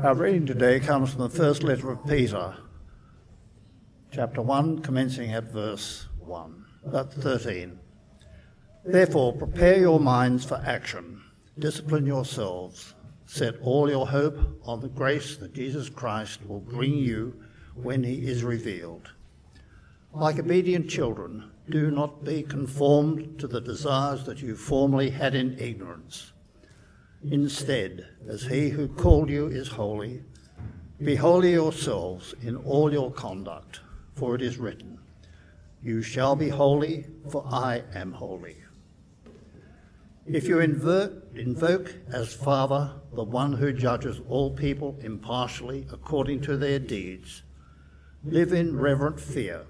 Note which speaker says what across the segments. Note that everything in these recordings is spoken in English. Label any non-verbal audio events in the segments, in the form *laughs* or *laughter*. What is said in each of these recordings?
Speaker 1: Our reading today comes from the first letter of Peter, chapter 1, commencing at verse 1, uh, 13. Therefore, prepare your minds for action, discipline yourselves, set all your hope on the grace that Jesus Christ will bring you when he is revealed. Like obedient children, do not be conformed to the desires that you formerly had in ignorance. Instead, as he who called you is holy, be holy yourselves in all your conduct, for it is written, You shall be holy, for I am holy. If you invoke, invoke as Father the one who judges all people impartially according to their deeds, live in reverent fear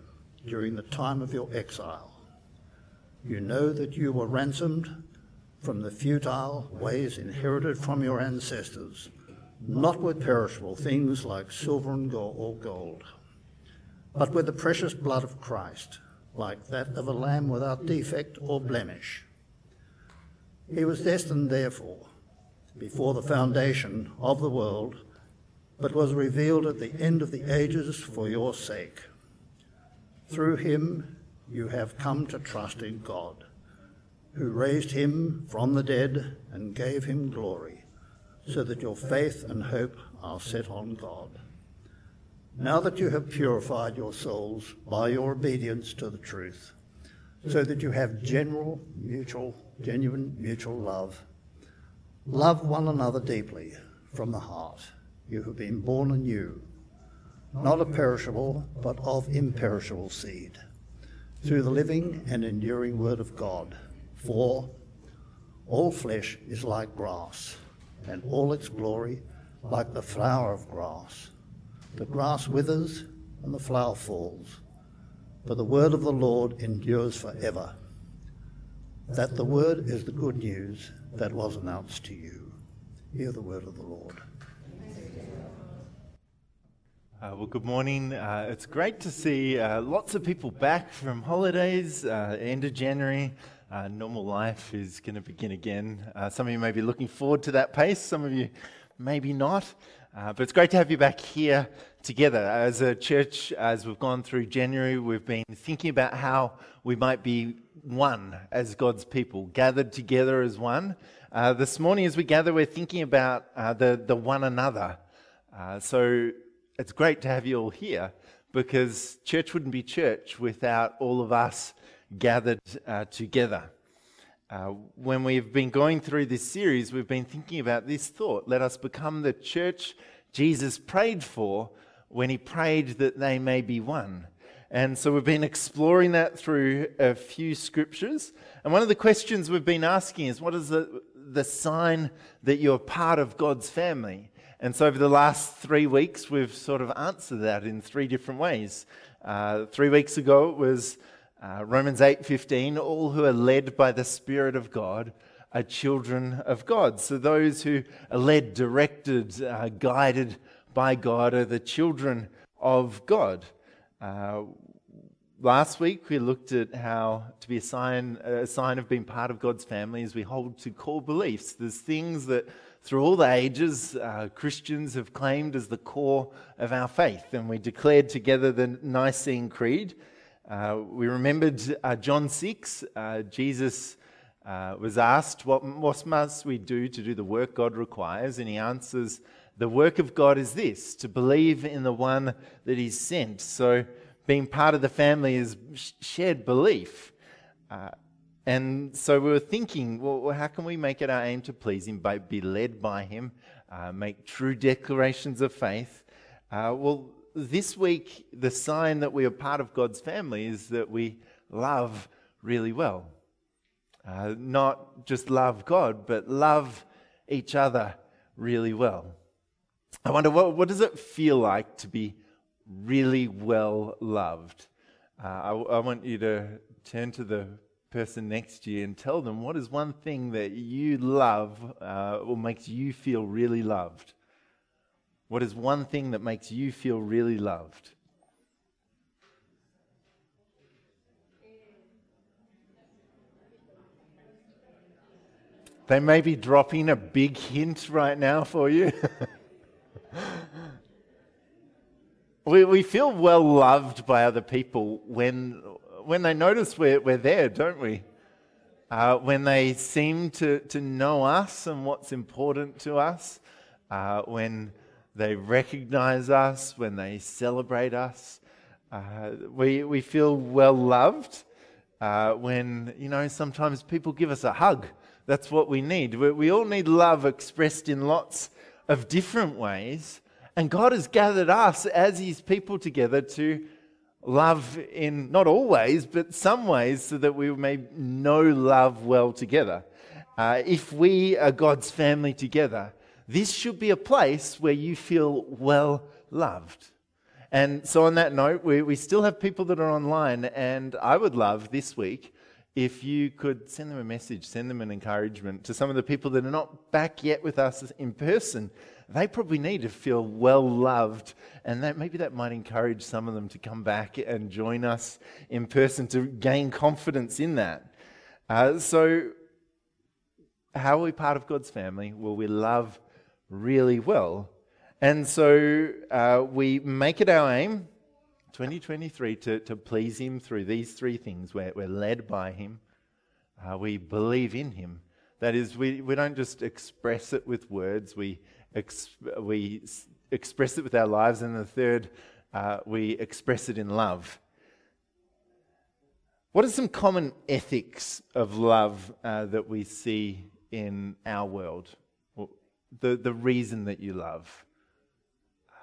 Speaker 1: during the time of your exile. You know that you were ransomed from the futile ways inherited from your ancestors, not with perishable things like silver and gold or gold, but with the precious blood of Christ, like that of a lamb without defect or blemish. He was destined, therefore, before the foundation of the world, but was revealed at the end of the ages for your sake. Through him you have come to trust in God, who raised him from the dead and gave him glory, so that your faith and hope are set on God. Now that you have purified your souls by your obedience to the truth, so that you have general, mutual, genuine mutual love, love one another deeply from the heart. You have been born anew not of perishable, but of imperishable seed, through the living and enduring Word of God. For all flesh is like grass, and all its glory like the flower of grass. The grass withers and the flower falls, but the word of the Lord endures forever. That the word is the good news that was announced to you. Hear the word of the Lord.
Speaker 2: Uh, well, good morning. Uh, it's great to see uh, lots of people back from holidays, uh, end of January. Uh, normal life is going to begin again. Uh, some of you may be looking forward to that pace, some of you maybe not. but it's great to have you back here together. As a church, as we've gone through January, we've been thinking about how we might be one as God's people, gathered together as one. this morning, as we gather, we're thinking about the, the one another. so, it's great to have you all here because church wouldn't be church without all of us gathered uh, together. Uh, when we've been going through this series, we've been thinking about this thought let us become the church Jesus prayed for when he prayed that they may be one. And so we've been exploring that through a few scriptures. And one of the questions we've been asking is what is the, the sign that you're part of God's family? And so, over the last three weeks, we've sort of answered that in three different ways. Uh, three weeks ago, it was uh, Romans 8:15. All who are led by the Spirit of God are children of God. So, those who are led, directed, uh, guided by God are the children of God. Uh, last week, we looked at how to be a sign, a sign of being part of God's family is we hold to core beliefs. There's things that through all the ages, uh, Christians have claimed as the core of our faith. And we declared together the Nicene Creed. Uh, we remembered uh, John 6. Uh, Jesus uh, was asked, what, what must we do to do the work God requires? And he answers, The work of God is this, to believe in the one that He's sent. So being part of the family is shared belief. Uh, and so we were thinking, well, how can we make it our aim to please Him, by, be led by Him, make true declarations of faith? Well, this week, the sign that we are part of God's family is that we love really well. Uh, not just love God, but love each other really well. I wonder, what, what does it feel like to be really well loved? Uh, I, I want you to turn to the person next to you and tell them what is one thing that you love uh, or makes you feel really loved. What is one thing that makes you feel really loved? They may be dropping a big hint right now for you. *laughs* We, we feel well loved by other people when, when they notice we're, we're there, don't we? Uh, when they seem to, to know us and what's important to us, uh, when they recognize us, when they celebrate us. Uh, we, we feel well loved uh, when, you know, sometimes people give us a hug. That's what we need. We, we all need love expressed in lots of different ways. And God has gathered us as His people together to love in not always, but some ways, so that we may know love well together. Uh, if we are God's family together, this should be a place where you feel well loved. And so, on that note, we, we still have people that are online, and I would love this week if you could send them a message, send them an encouragement to some of the people that are not back yet with us in person they probably need to feel well loved, and that maybe that might encourage some of them to come back and join us in person to gain confidence in that. Uh, so, how are we part of God's family? Well, we love really well. And so uh, we make it our aim, 2023, to, to please Him through these three things. We're, we're led by Him, uh, we believe in Him. That is, we, we don't just express it with words, we we express it with our lives, and the third, uh, we express it in love. What are some common ethics of love uh, that we see in our world? The, the reason that you love.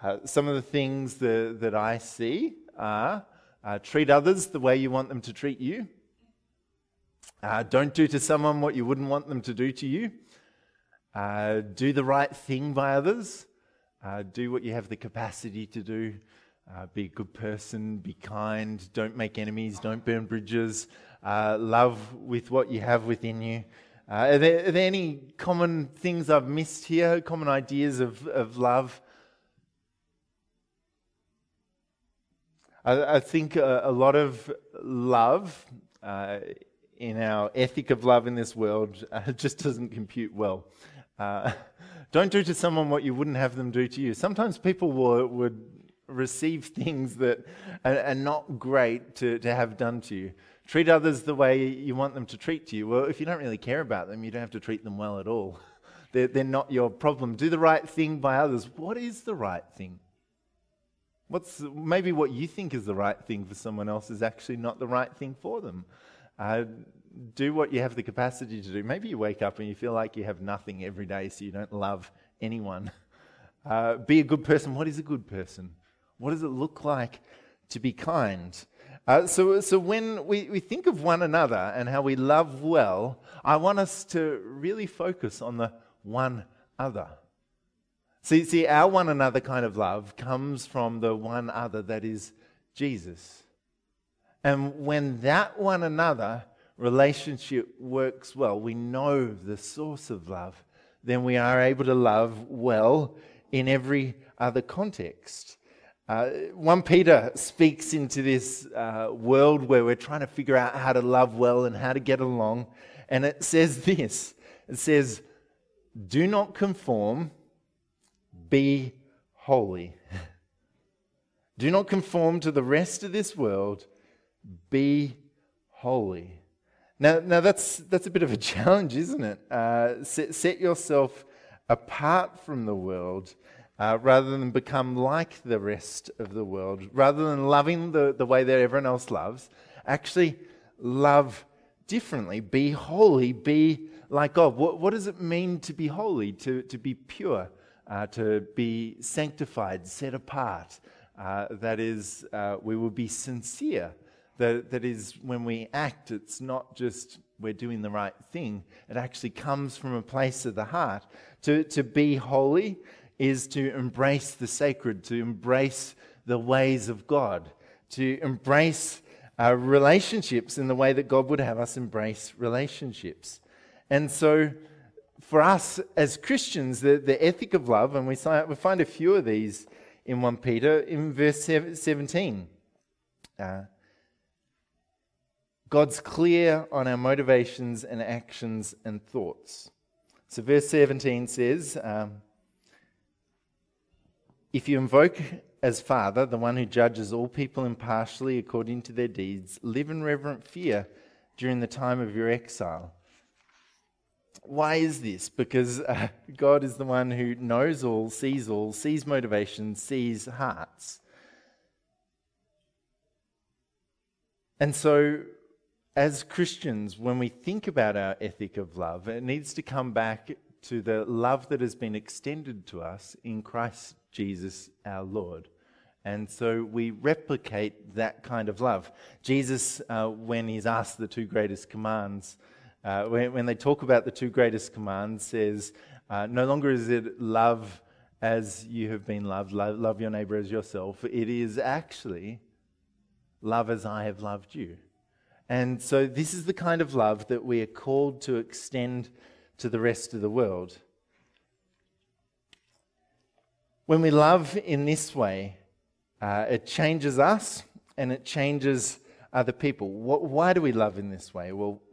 Speaker 2: Uh, some of the things that, I see are uh, treat others the way you want them to treat you. Uh, don't do to someone what you wouldn't want them to do to you. Uh, do the right thing by others. Uh, do what you have the capacity to do. Uh, be a good person. Be kind. Don't make enemies. Don't burn bridges. Love with what you have within you. Uh, are there, are, there, any common things I've missed here? Common ideas of, of love? I, I think a, a, lot of love uh, in our ethic of love in this world *laughs* just doesn't compute well. Uh, *laughs* don't do to someone what you wouldn't have them do to you. Sometimes people will, would receive things that are, are not great to, to have done to you. Treat others the way you want them to treat you. Well, if you don't really care about them, you don't have to treat them well at all. *laughs* They're, they're not your problem. Do the right thing by others. What is the right thing? What's maybe what you think is the right thing for someone else is actually not the right thing for them. Uh, do what you have the capacity to do. Maybe you wake up and you feel like you have nothing every day, so you don't love anyone. Uh, be a good person. What is a good person? What does it look like to be kind? Uh, so, so when we, we think of one another and how we love well, I want us to really focus on the one other. See, see, our one another kind of love comes from the one other that is Jesus. And when that one another relationship works well, we know the source of love, then we are able to love well in every other context. Uh, 1 Peter speaks into this uh, world where we're trying to figure out how to love well and how to get along. And it says this it says, Do not conform, be holy. *laughs* Do not conform to the rest of this world, be holy. Now, now that's, that's a bit of a *laughs* challenge, isn't it? Uh, set, set, yourself apart from the world uh, rather than become like the rest of the world, rather than loving the, the way that everyone else loves, actually love differently. Be holy, be like God. What, what does it mean to be holy, to, to be pure, uh, to be sanctified, set apart? Uh, that is, uh, we will be sincere that, that is, when we act, it's not just we're doing the right thing, it actually comes from a place of the heart. To, to be holy is to embrace the sacred, to embrace the ways of God, to embrace our relationships in the way that God would have us embrace relationships. And so, for us as Christians, the, the ethic of love, and we, we find a few of these in 1 Peter in verse 17. Uh, God's clear on our motivations and actions and thoughts. So, verse 17 says, um, If you invoke as Father, the one who judges all people impartially according to their deeds, live in reverent fear during the time of your exile. Why is this? Because uh, God is the one who knows all, sees all, sees motivations, sees hearts. And so, as Christians, when we think about our ethic of love, it needs to come back to the love that has been extended to us in Christ Jesus our Lord. And so we replicate that kind of love. Jesus, uh, when he's asked the two greatest commands, uh, when, when, they talk about the two greatest commands, says, uh, No longer is it love as you have been loved, love, love your neighbor as yourself. It is actually love as I have loved you. And so this is the kind of love that we are called to extend to the rest of the world. When we love in this way, uh, it changes us and it changes other people. What, why do we love in this way? Well,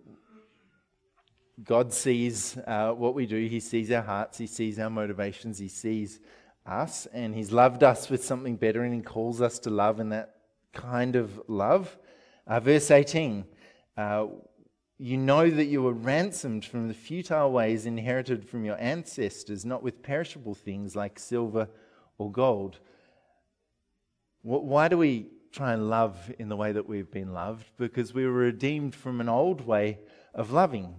Speaker 2: God sees uh, what we do, He sees our hearts, He sees our motivations, He sees us, and He's loved us with something better, and He calls us to love in that kind of love. Uh, verse 18 uh, You know that you were ransomed from the futile ways inherited from your ancestors, not with perishable things like silver or gold. Why do we try and love in the way that we've been loved? Because we were redeemed from an old way of loving.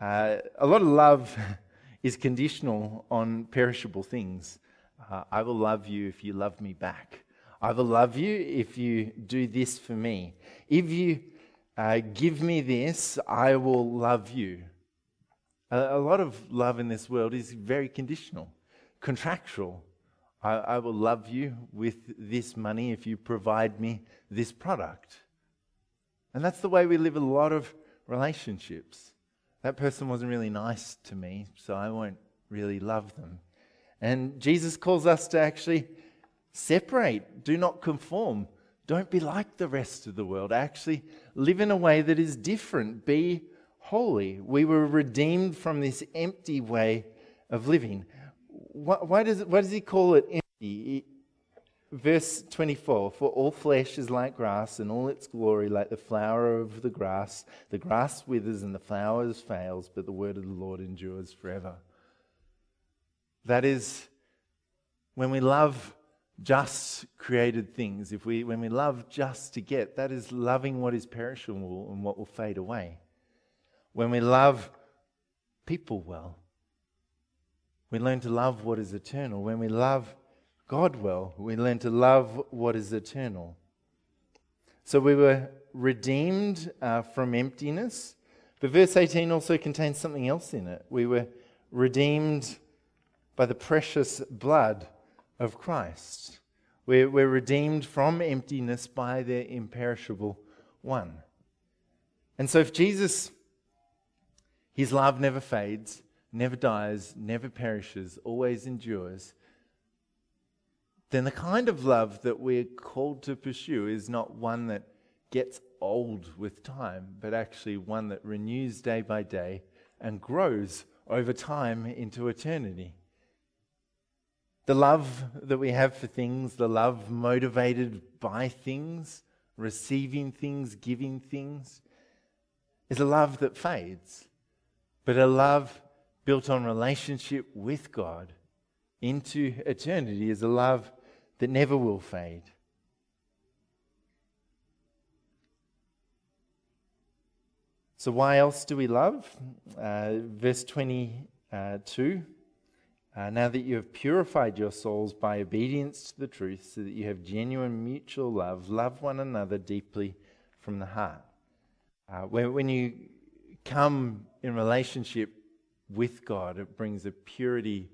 Speaker 2: Uh, a lot of love *laughs* is conditional on perishable things. Uh, I will love you if you love me back. I will love you if you do this for me. If you uh, give me this, I will love you. A, a, lot of love in this world is very conditional, contractual. I, I will love you with this money if you provide me this product. And that's the way we live a lot of relationships that person wasn't really nice to me, so I won't really love them. And Jesus calls us to actually separate, do not conform. Don't be like the rest of the world. Actually, live in a way that is different. Be holy. We were redeemed from this empty way of living. Why, why does, why does he call it empty? Verse 24 For all flesh is like grass, and all its glory like the flower of the grass. The grass withers and the flowers fails, but the word of the Lord endures forever. That is, when we love just created things, if we, when we love just to get, that is loving what is perishable and what will fade away. When we love people well, we learn to love what is eternal. When we love God well. We learn to love what is eternal. So we were redeemed uh, from emptiness. But verse 18 also contains something else in it. We were redeemed by the precious blood of Christ. We're, we're redeemed from emptiness by the imperishable one. And so if Jesus, his love never fades, never dies, never perishes, always endures, then the kind of love that we're called to pursue is not one that gets old with time, but actually one that renews day by day and grows over time into eternity. The love that we have for things, the love motivated by things, receiving things, giving things, is a love that fades, but a love built on relationship with God into eternity is a love that never will fade. So, why else do we love? Uh, verse 22 uh, Now that you have purified your souls by obedience to the truth, so that you have genuine mutual love, love one another deeply from the heart. Uh, when, when you come in relationship with God, it brings a purity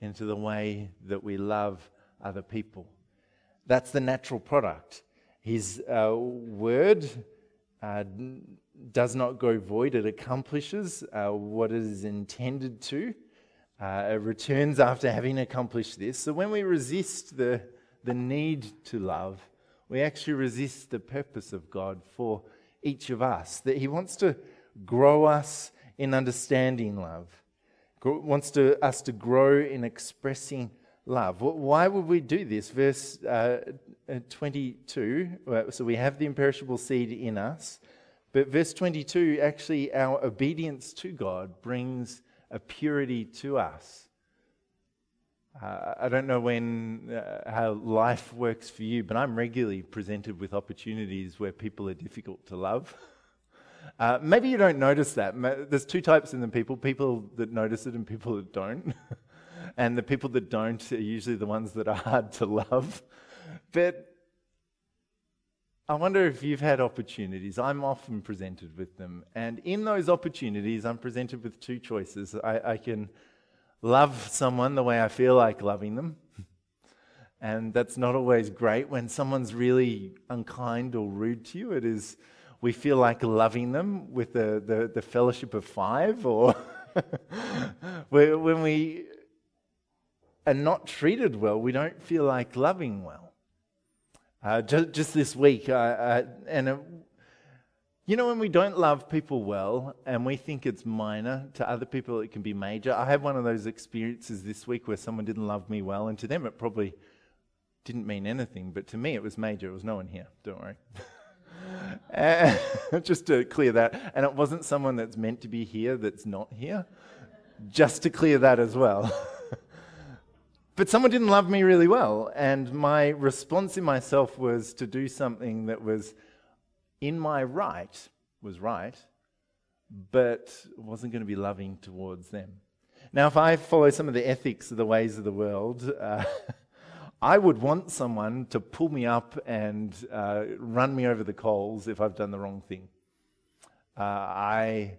Speaker 2: into the way that we love other people. That's the natural product. His uh, word uh, does not go void, it accomplishes uh, what it is intended to. Uh, it returns after having accomplished this. So when we resist the, the need to love, we actually resist the purpose of God for each of us. That He wants to grow us in understanding love, wants to, us to grow in expressing love. Why would we do this? Verse uh, uh 22, so we have the imperishable seed in us, but verse 22 actually, our obedience to God brings a purity to us. Uh, I don't know when uh, how life works for you, but I'm regularly presented with opportunities where people are difficult to love. *laughs* Uh, maybe you don't notice that. There's two types in the people people that notice it and people that don't. *laughs* and the people that don't are usually the ones that are hard to love. But I wonder if you've had opportunities. I'm often presented with them. And in those opportunities, I'm presented with two choices. I, I can love someone the way I feel like loving them. And that's not always great when someone's really unkind or rude to you. It is, we feel like loving them with the, the, the fellowship of five, or *laughs* when we are not treated well, we don't feel like loving well. Uh, just, just, this week, uh, uh, and it, you know, when we don't love people well and we think it's minor, to other people it can be major. I had one of those experiences this week where someone didn't love me well, and to them it probably didn't mean anything, but to me it was major. It was no one here, don't worry. *laughs* *laughs* just to clear that. And it wasn't someone that's meant to be here that's not here, just to clear that as well. *laughs* but someone didn't love me really well, and my response in myself was to do something that was in my right was right, but wasn't going to be loving towards them. Now, if I follow some of the ethics of the ways of the world, *laughs* uh, I would want someone to pull me up and uh, run me over the coals if I've done the wrong thing. Uh, I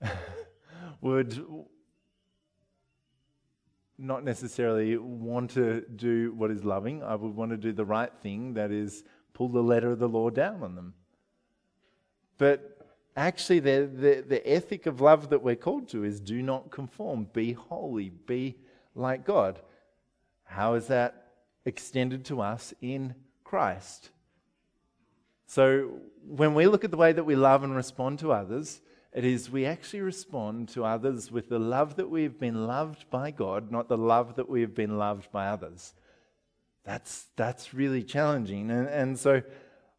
Speaker 2: *laughs* would not necessarily want to do what is loving. I would want to do the right thing, that is, pull the letter of the law down on them. But actually, the, the, the ethic of love that we're called to is do not conform, be holy, be like God. How is that extended to us in Christ? So, when we look at the way that we love and respond to others, it is we actually respond to others with the love that we've been loved by God, not the love that we have been loved by others. That's, that's really challenging. And, and so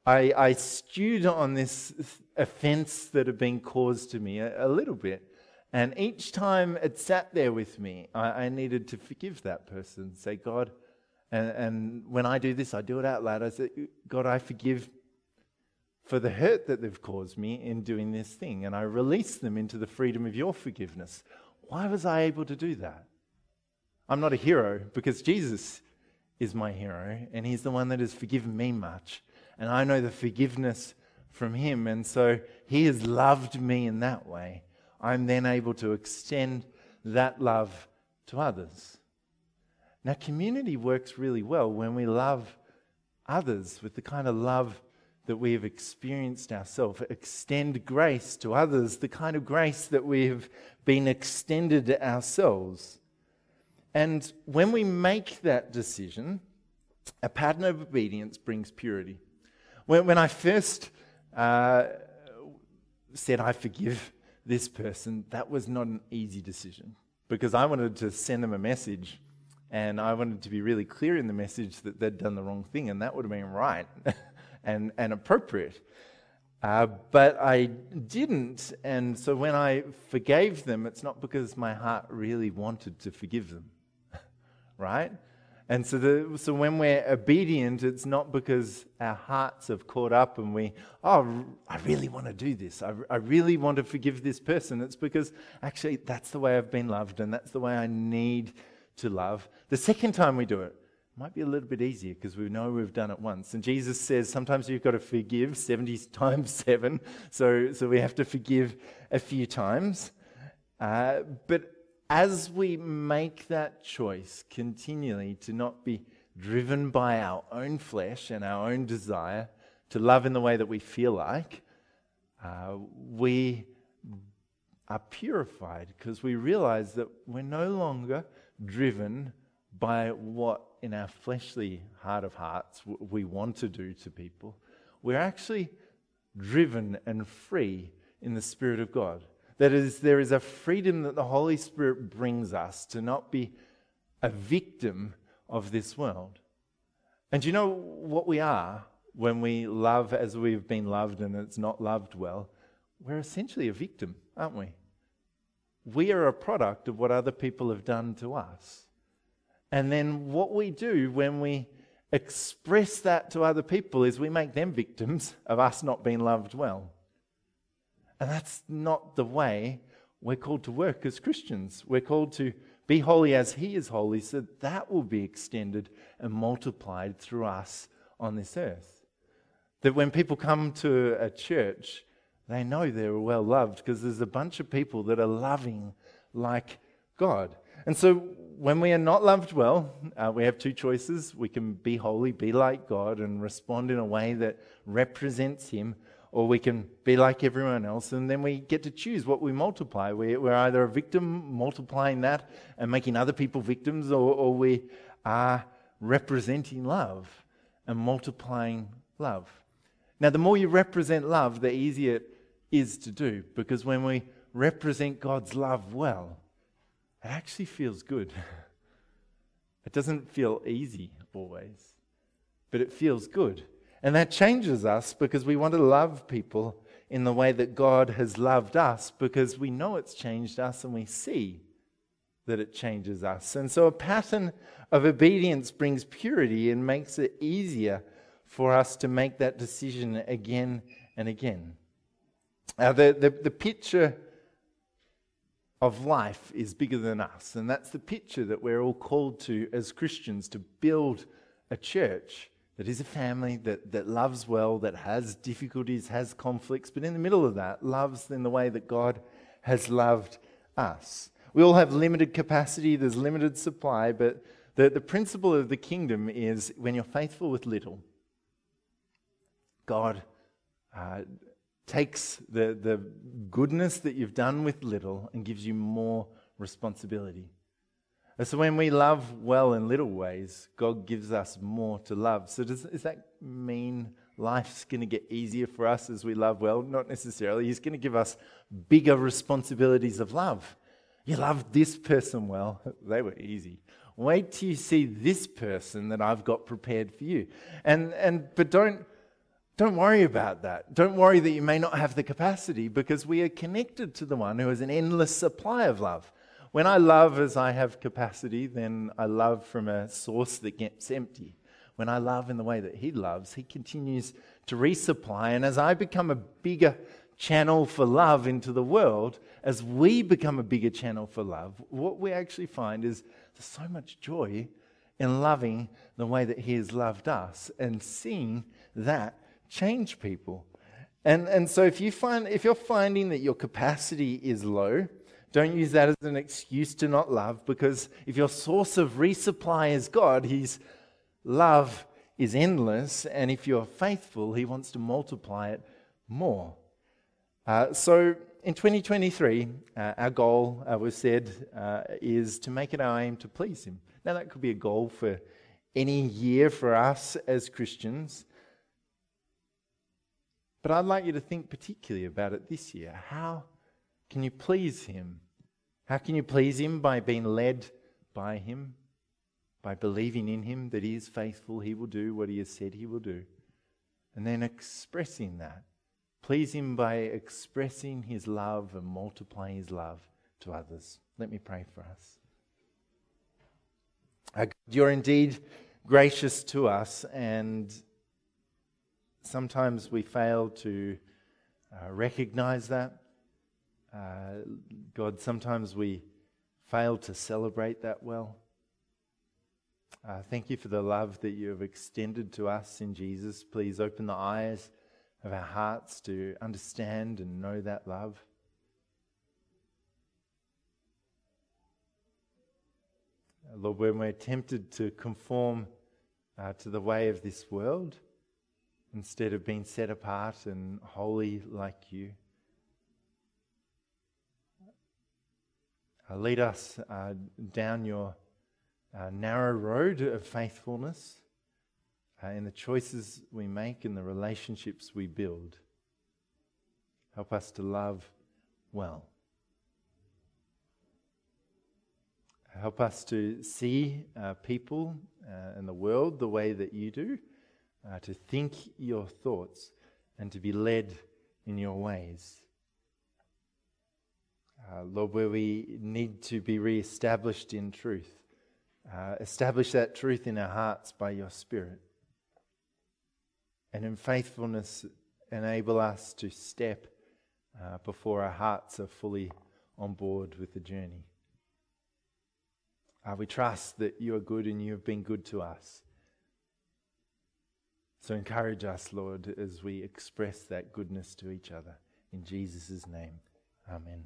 Speaker 2: I, I stewed on this offense that had been caused to me a, a little bit. And each time it sat there with me, I, I needed to forgive that person. Say, God, and, and, when I do this, I do it out loud. I say, God, I forgive for the hurt that they've caused me in doing this thing. And I release them into the freedom of your forgiveness. Why was I able to do that? I'm not a hero because Jesus is my hero, and He's the one that has forgiven me much and I know the forgiveness from Him. And so He has loved me in that way. I'm then able to extend that love to others. Now, community works really well when we love others with the kind of love that we have experienced ourselves. Extend grace to others, the kind of grace that we have been extended ourselves. And when we make that decision, a pattern of obedience brings purity. When, when I first uh, said, I forgive this person, that was not an easy decision because I wanted to send them a message and I wanted to be really clear in the message that they'd done the wrong thing, and that would have been right *laughs* and, and appropriate. Uh, but I didn't, and so when I forgave them, it's not because my heart really wanted to forgive them, *laughs* right? And so, the, so when we're obedient, it's not because our hearts have caught up and we, oh, I really want to do this. I, I really want to forgive this person. It's because actually that's the way I've been loved and that's the way I need to love. The second time we do it, it might be a little bit easier because we know we've done it once. And Jesus says sometimes you've got to forgive 70 *laughs* times seven. So, so we have to forgive a few times. Uh, but as we make that choice continually to not be driven by our own flesh and our own desire to love in the way that we feel like, uh, we are purified because we realize that we're no longer driven by what in our fleshly heart of hearts we want to do to people. We're actually driven and free in the Spirit of God. That is, there is a freedom that the Holy Spirit brings us to not be a victim of this world. And you know what we are when we love as we've been loved and it's not loved well? We're essentially a victim, aren't we? We are a product of what other people have done to us. And then what we do when we express that to other people is we make them victims of us not being loved well. And that's not the way we're called to work as Christians. We're called to be holy as He is holy, so that will be extended and multiplied through us on this earth. That when people come to a church, they know they're well loved because there's a bunch of people that are loving like God. And so when we are not loved well, uh, we have two choices. We can be holy, be like God, and respond in a way that represents Him, or we can be like everyone else, and then we get to choose what we multiply. We, are either a victim, multiplying that and making other people victims, or, or we are representing love and multiplying love. Now, the more you represent love, the easier it is to do, because when we represent God's love well, it actually feels good. *laughs* It doesn't feel easy always, but it feels good. And that changes us because we want to love people in the way that God has loved us because we know it's changed us and we see that it changes us. And so a pattern of obedience brings purity and makes it easier for us to make that decision again and again. Uh, the, the, the picture of life is bigger than us, and that's the picture that we're all called to as Christians to build a church that is a family that, that loves well, that has difficulties, has conflicts, but in the middle of that, loves in the way that God has loved us. We all have limited capacity, there's limited supply, but the, the principle of the kingdom is when you're faithful with little, God uh, takes the, the goodness that you've done with little and gives you more responsibility. And so when we love well in little ways, God gives us more to love. So does, does that mean life's going to get easier for us as we love well? Not necessarily. He's going to give us bigger responsibilities of love. You love this person well, *laughs* they were easy. Wait till you see this person that I've got prepared for you. And, and, but don't, don't worry about that. Don't worry that you may not have the capacity because we are connected to the one who has an endless supply of love. When I love as I have capacity, then I love from a source that gets empty. When I love in the way that He loves, He continues to resupply. And as I become a bigger channel for love into the world, as we become a bigger channel for love, what we actually find is there's so much joy in loving the way that He has loved us and seeing that change people. And, and so if, you find, if you're finding that your capacity is low, don't use that as an excuse to not love, because if your source of resupply is God, His love is endless, and if you're faithful, He wants to multiply it more. Uh, so in 2023, uh, our goal, uh, we've said, uh, is to make it our aim to please Him. Now, that could be a goal for any year for us as Christians. But I'd like you to think particularly about it this year. How can you please Him? How can you please Him? By being led by Him, by believing in Him that He is faithful, He will do what He has said He will do, and then expressing that. Please Him by expressing His love and multiplying His love to others. Let me pray for us. You're indeed gracious to us, and sometimes we fail to uh, recognize that. Uh, God, sometimes we fail to celebrate that well. Uh, thank you for the love that you have extended to us in Jesus. Please open the eyes of our hearts to understand and know that love. Lord, when we're tempted to conform uh, to the way of this world, instead of being set apart and holy like you, Uh, lead us uh, down your uh, narrow road of faithfulness uh, in the choices we make and the relationships we build. Help us to love well. Help us to see uh, people uh, and the world the way that you do, uh, to think your thoughts, and to be led in your ways. Uh, Lord, where we need to be re-established in truth, uh, establish that truth in our hearts by your Spirit. And in faithfulness, enable us to step uh, before our hearts are fully on board with the journey. Uh, we trust that you are good and you have been good to us. So encourage us, Lord, as we express that goodness to each other. In Jesus' name, amen.